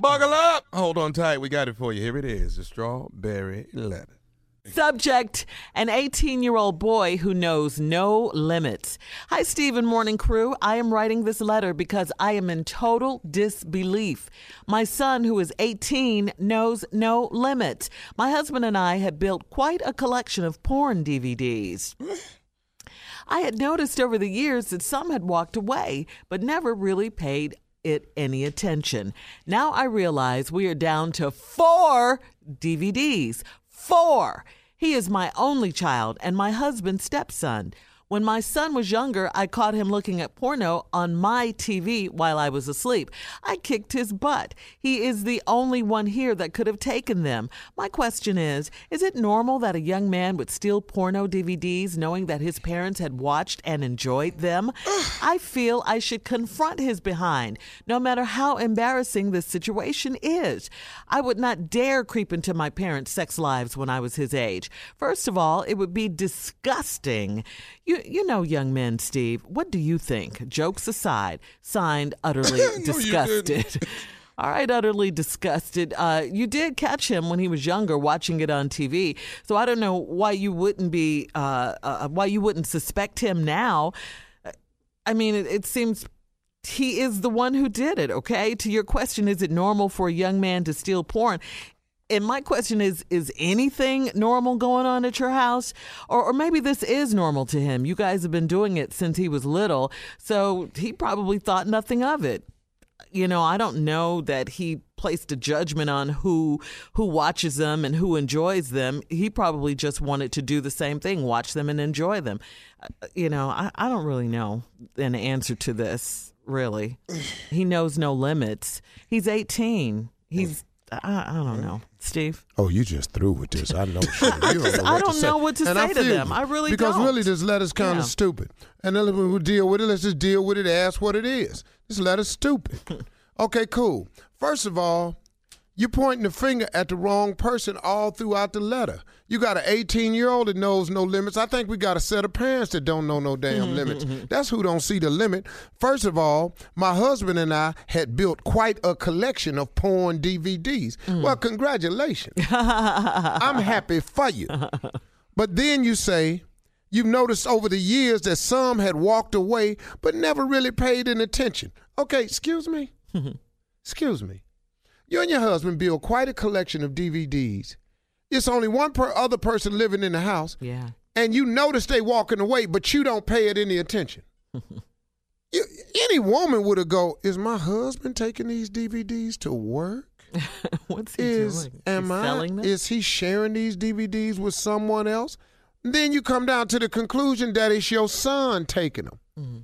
Buckle up. Hold on tight. We got it for you. Here it is the strawberry letter. Subject An 18 year old boy who knows no limits. Hi, Steve and Morning Crew. I am writing this letter because I am in total disbelief. My son, who is 18, knows no limits. My husband and I had built quite a collection of porn DVDs. I had noticed over the years that some had walked away, but never really paid it any attention. Now I realize we are down to four DVDs. Four! He is my only child and my husband's stepson. When my son was younger, I caught him looking at porno on my TV while I was asleep. I kicked his butt. He is the only one here that could have taken them. My question is Is it normal that a young man would steal porno DVDs knowing that his parents had watched and enjoyed them? I feel I should confront his behind, no matter how embarrassing this situation is. I would not dare creep into my parents' sex lives when I was his age. First of all, it would be disgusting. You, you know, young men, Steve, what do you think? Jokes aside, signed, utterly disgusted. All right, utterly disgusted. Uh, you did catch him when he was younger, watching it on TV. So I don't know why you wouldn't be, uh, uh, why you wouldn't suspect him now. I mean, it, it seems he is the one who did it. Okay. To your question, is it normal for a young man to steal porn? And my question is is anything normal going on at your house? Or, or maybe this is normal to him. You guys have been doing it since he was little so he probably thought nothing of it. You know i don't know that he placed a judgment on who who watches them and who enjoys them. He probably just wanted to do the same thing watch them and enjoy them. Uh, you know i, I don't really know an answer to this really. He knows no limits. He's 18 he's I, I don't know, Steve. Oh, you just through with this. I know. Shit. You don't know I what don't to say. know what to And say I to them. you. I really because don't. really this letter's kind of Yeah. stupid. And then we'll deal with it. Let's just deal with it. Ask what it is. This letter's stupid. okay, cool. First of all, you're pointing the finger at the wrong person all throughout the letter. You got an 18 year old that knows no limits. I think we got a set of parents that don't know no damn mm-hmm, limits. Mm-hmm. That's who don't see the limit. First of all, my husband and I had built quite a collection of porn DVDs. Mm. Well, congratulations. I'm happy for you. But then you say, you've noticed over the years that some had walked away but never really paid any attention. Okay, excuse me. excuse me. You and your husband build quite a collection of DVDs. It's only one per other person living in the house, Yeah. and you notice they walking away, but you don't pay it any attention. you, any woman would have go, is my husband taking these DVDs to work? What's he is doing? am He's I selling them? is he sharing these DVDs with someone else? Then you come down to the conclusion that it's your son taking them. Mm-hmm.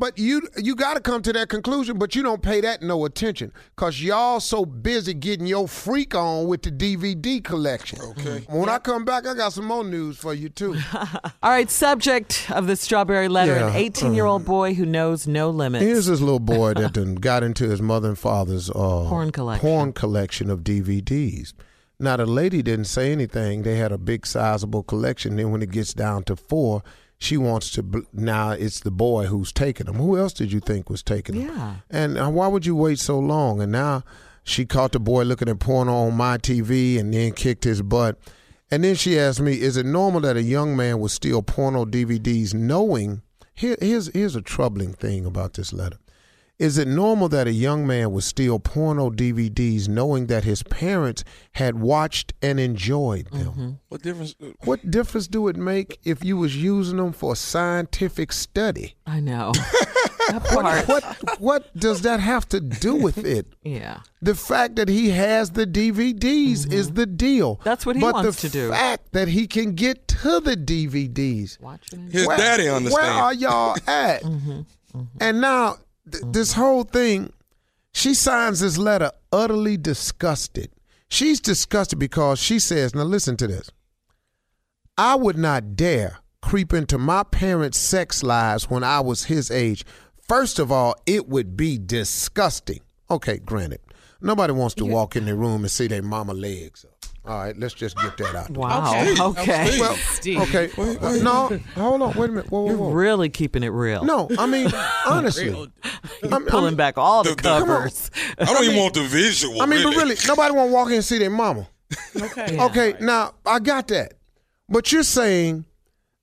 But you you got to come to that conclusion, but you don't pay that no attention because y'all so busy getting your freak on with the DVD collection. Okay. When I come back, I got some more news for you too. All right, subject of the strawberry letter an 18 year old boy who knows no limits. Here's this little boy that done got into his mother and father's uh, Porn collection. porn collection of DVDs. Now the lady didn't say anything. They had a big sizable collection. Then when it gets down to four, she wants to. bl- Now it's the boy who's taking them. Who else did you think was taking them? Yeah. And uh, why would you wait so long? And now she caught the boy looking at porno on my TV and then kicked his butt. And then she asked me, "Is it normal that a young man would steal porno DVDs knowing?" Here, here's here's a troubling thing about this letter. Is it normal that a young man would steal porno DVDs knowing that his parents had watched and enjoyed them? Mm-hmm. What difference? Uh, what difference do it make if you was using them for a scientific study? I know. that part. What what does that have to do with it? Yeah. The fact that he has the DVDs is mm-hmm. the deal. Mm-hmm. That's what he but wants to do. fact that he can get to the DVDs. Watching. His Where- daddy understand. Where are y'all at? Mm-hmm. And now th- mm-hmm. this whole thing, she signs this letter utterly disgusted. She's disgusted because she says, "Now listen to this. I would not dare creep into my parents' sex lives when I was his age. First of all, it would be disgusting. Okay, granted. Nobody wants to walk in the room and see their mama legs up. All right, let's just get that out. Wow. Okay. Okay. Well, Steve. okay. Uh, no, hold on. Wait a minute. Whoa, whoa, You're really keeping it real. No, I mean honestly. I'm, Pulling I'm- back all the, The- the- come on. covers. I don't even want the visual. I mean, but really. really, nobody want to walk in and see their mama. Okay. Okay, now I got that, but you're saying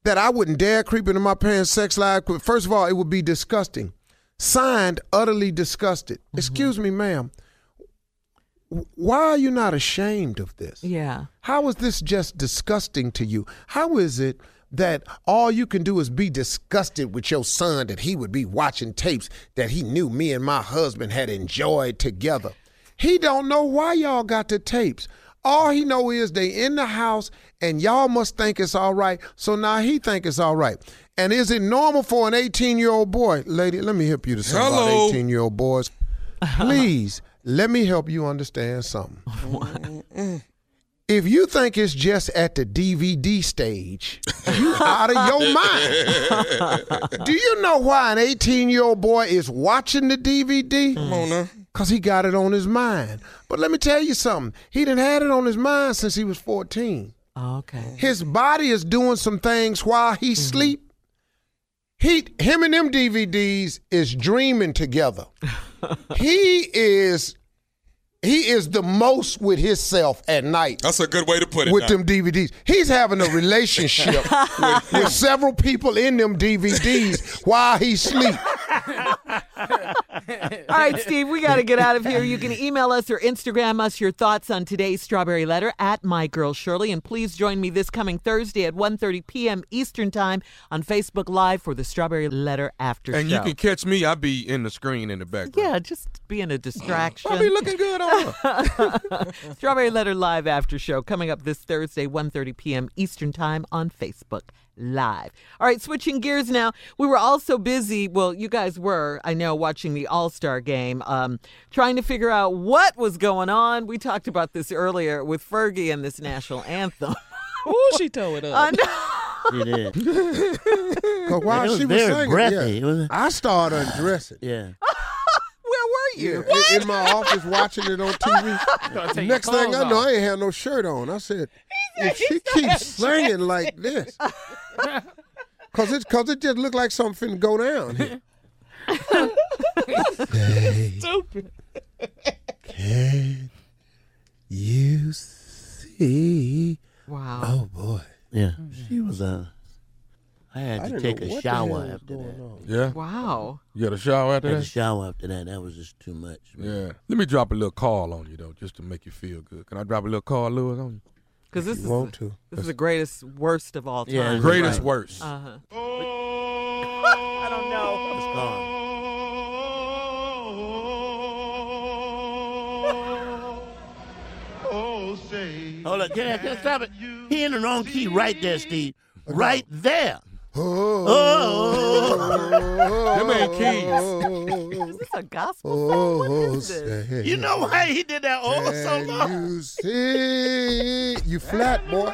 that I wouldn't dare creep into my parents' sex life. First of all, it would be disgusting. Signed, utterly disgusted. Excuse me, ma'am. W- Why are you not ashamed of this? Yeah. How is this just disgusting to you? How is it that all you can do is be disgusted with your son that he would be watching tapes that he knew me and my husband had enjoyed together? He don't know why y'all got the tapes. All he know is they in the house and y'all must think it's all right. So now he think it's all right. And is it normal for an 18 year old boy, lady? Let me help you to some about 18 year old boys. Please let me help you understand something. Mm-hmm. If you think it's just at the DVD stage, you out of your mind. Do you know why an 18 year old boy is watching the DVD? Come on now. Because he got it on his mind. But let me tell you something. He done had it on his mind since he was 14. Okay. His body is doing some things while he mm-hmm. sleep. He, him and them DVDs is dreaming together. he is, he is the most with himself at night That's a good way to put it. with now. them DVDs. He's having a relationship with, with several people in them DVDs while he sleep. All right, Steve, we got to get out of here. You can email us or Instagram us your thoughts on today's Strawberry Letter at My Girl Shirley. And please join me this coming Thursday at 1.30 p.m. Eastern Time on Facebook Live for the Strawberry Letter After And Show. And you can catch me. I'll be in the screen in the background. yeah, just being a distraction. I'll be looking good on. Strawberry Letter Live After Show coming up this Thursday, 1.30 p.m. Eastern Time on Facebook Live. All right, switching gears now. We were also busy, well, you guys were, I know, watching the All-Star game, um, trying to figure out what was going on. We talked about this earlier with Fergie and this national anthem. Ooh, she tore it up. I know. She did. Cause while It was she was very singing, breathy. yeah, It was- I started undressing. Yeah. Where were you? Yeah, in- in my office watching it on TV. Next thing I know, I ain't had no shirt on. I said, if she keeps singing like this, cause it, cause it just looked like something finna go down here. Stupid. Can you see? Wow. Oh boy, Yeah. She was Uh, I had I to didn't take a what the hell shower after that. Yeah. Wow. You got a shower after I had to that? shower after that. That was just too much. man. Yeah. Let me drop a little call on you though, just to make you feel good. Can I drop a little Carl Lewis, on you? Because this, You is want the, to? this is the greatest, worst of all time. Yeah, Greatest right. worst. Uh-huh. I don't know. It's gone. Hold on. Can I, can I stop it? He in the wrong key right there, Steve. Right there. Oh, Oh. Them ain't oh. keys. Is this a gospel oh, song? What oh, is this? You know why he did that oh so can long? you see? You flat boy.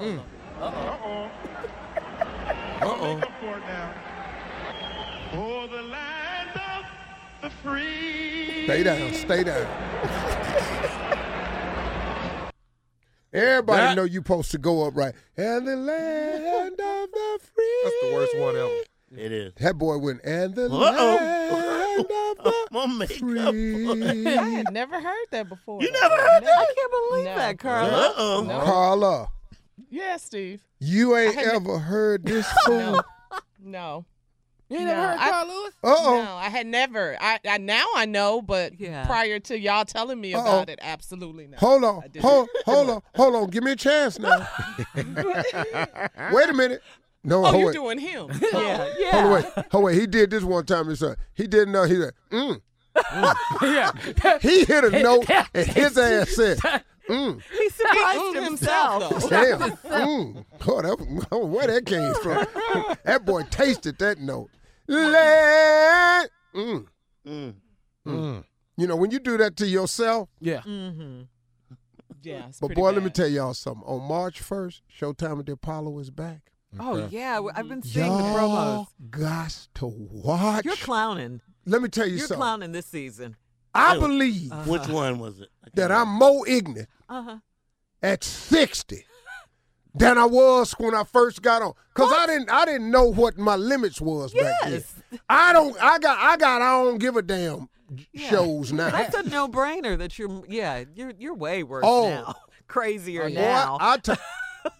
Mm. Uh-oh. For the land of the free. Stay down. Stay down. Everybody That- know you supposed to go up right. And the land of the free. That's the worst one ever. It is. That boy went, and the Uh-oh. land of the free. I had never heard that before. You never heard that? I can't believe No. that, Carla. Uh-oh. No. Carla, Yeah, Steve. you ain't I had- ever heard this fool. No. No. You No, I- Carl Lewis? Uh-oh. No, I had never. I, I now I know, but Yeah. prior to y'all telling me Uh-oh. about it, absolutely not. Hold on, hold, hold on, hold on. Give me a chance now. wait a minute. No, Oh, hold you wait. doing him? Yeah, yeah. Hold on, wait. Hold wait. He did this one time. He said he didn't know. He said, mm. Yeah. He hit a note and his ass said, mm. He surprised Mm, himself. himself. Damn. mm. Oh, that, oh, where that came from? that boy tasted that note. Let, mm. Mm. Mm. You know, when you do that to yourself, Yeah. Mm-hmm. Yeah, but pretty boy, let me tell y'all something. On March 1st, Showtime at the Apollo is back. Oh, yeah. I've been seeing the Y'all promos. got to watch. You're clowning. let me tell you something. You're clowning this season. I Oh. believe Which one was it? That. I'm more ignorant Uh-huh. at 60 than I was when I first got on. Cause I didn't I didn't know what my limits was back then. I don't I got I got I don't give a damn Yeah. shows now. That's a no-brainer that you're yeah, you're you're way worse Oh. now. Crazier oh, Boy, now. I t-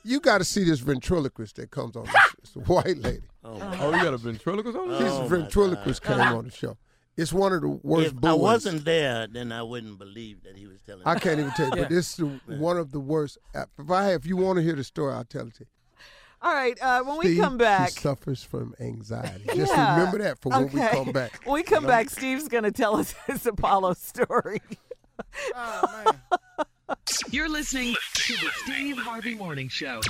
you got to see this ventriloquist that comes on. This, it's a white lady. Oh, Oh, you got a ventriloquist on This there? Oh, my ventriloquist came on the show. It's one of the worst If boys. I wasn't there, then I wouldn't believe that he was telling. I can't even tell you, but this is the, one of the worst. If I if you want to hear the story, I'll tell it to you. All right, uh, when we come back. she suffers from anxiety. Just Yeah. remember that for when we come back. When we come back, Steve's going to tell us his Apollo story. You're listening to the Steve Harvey Morning Show.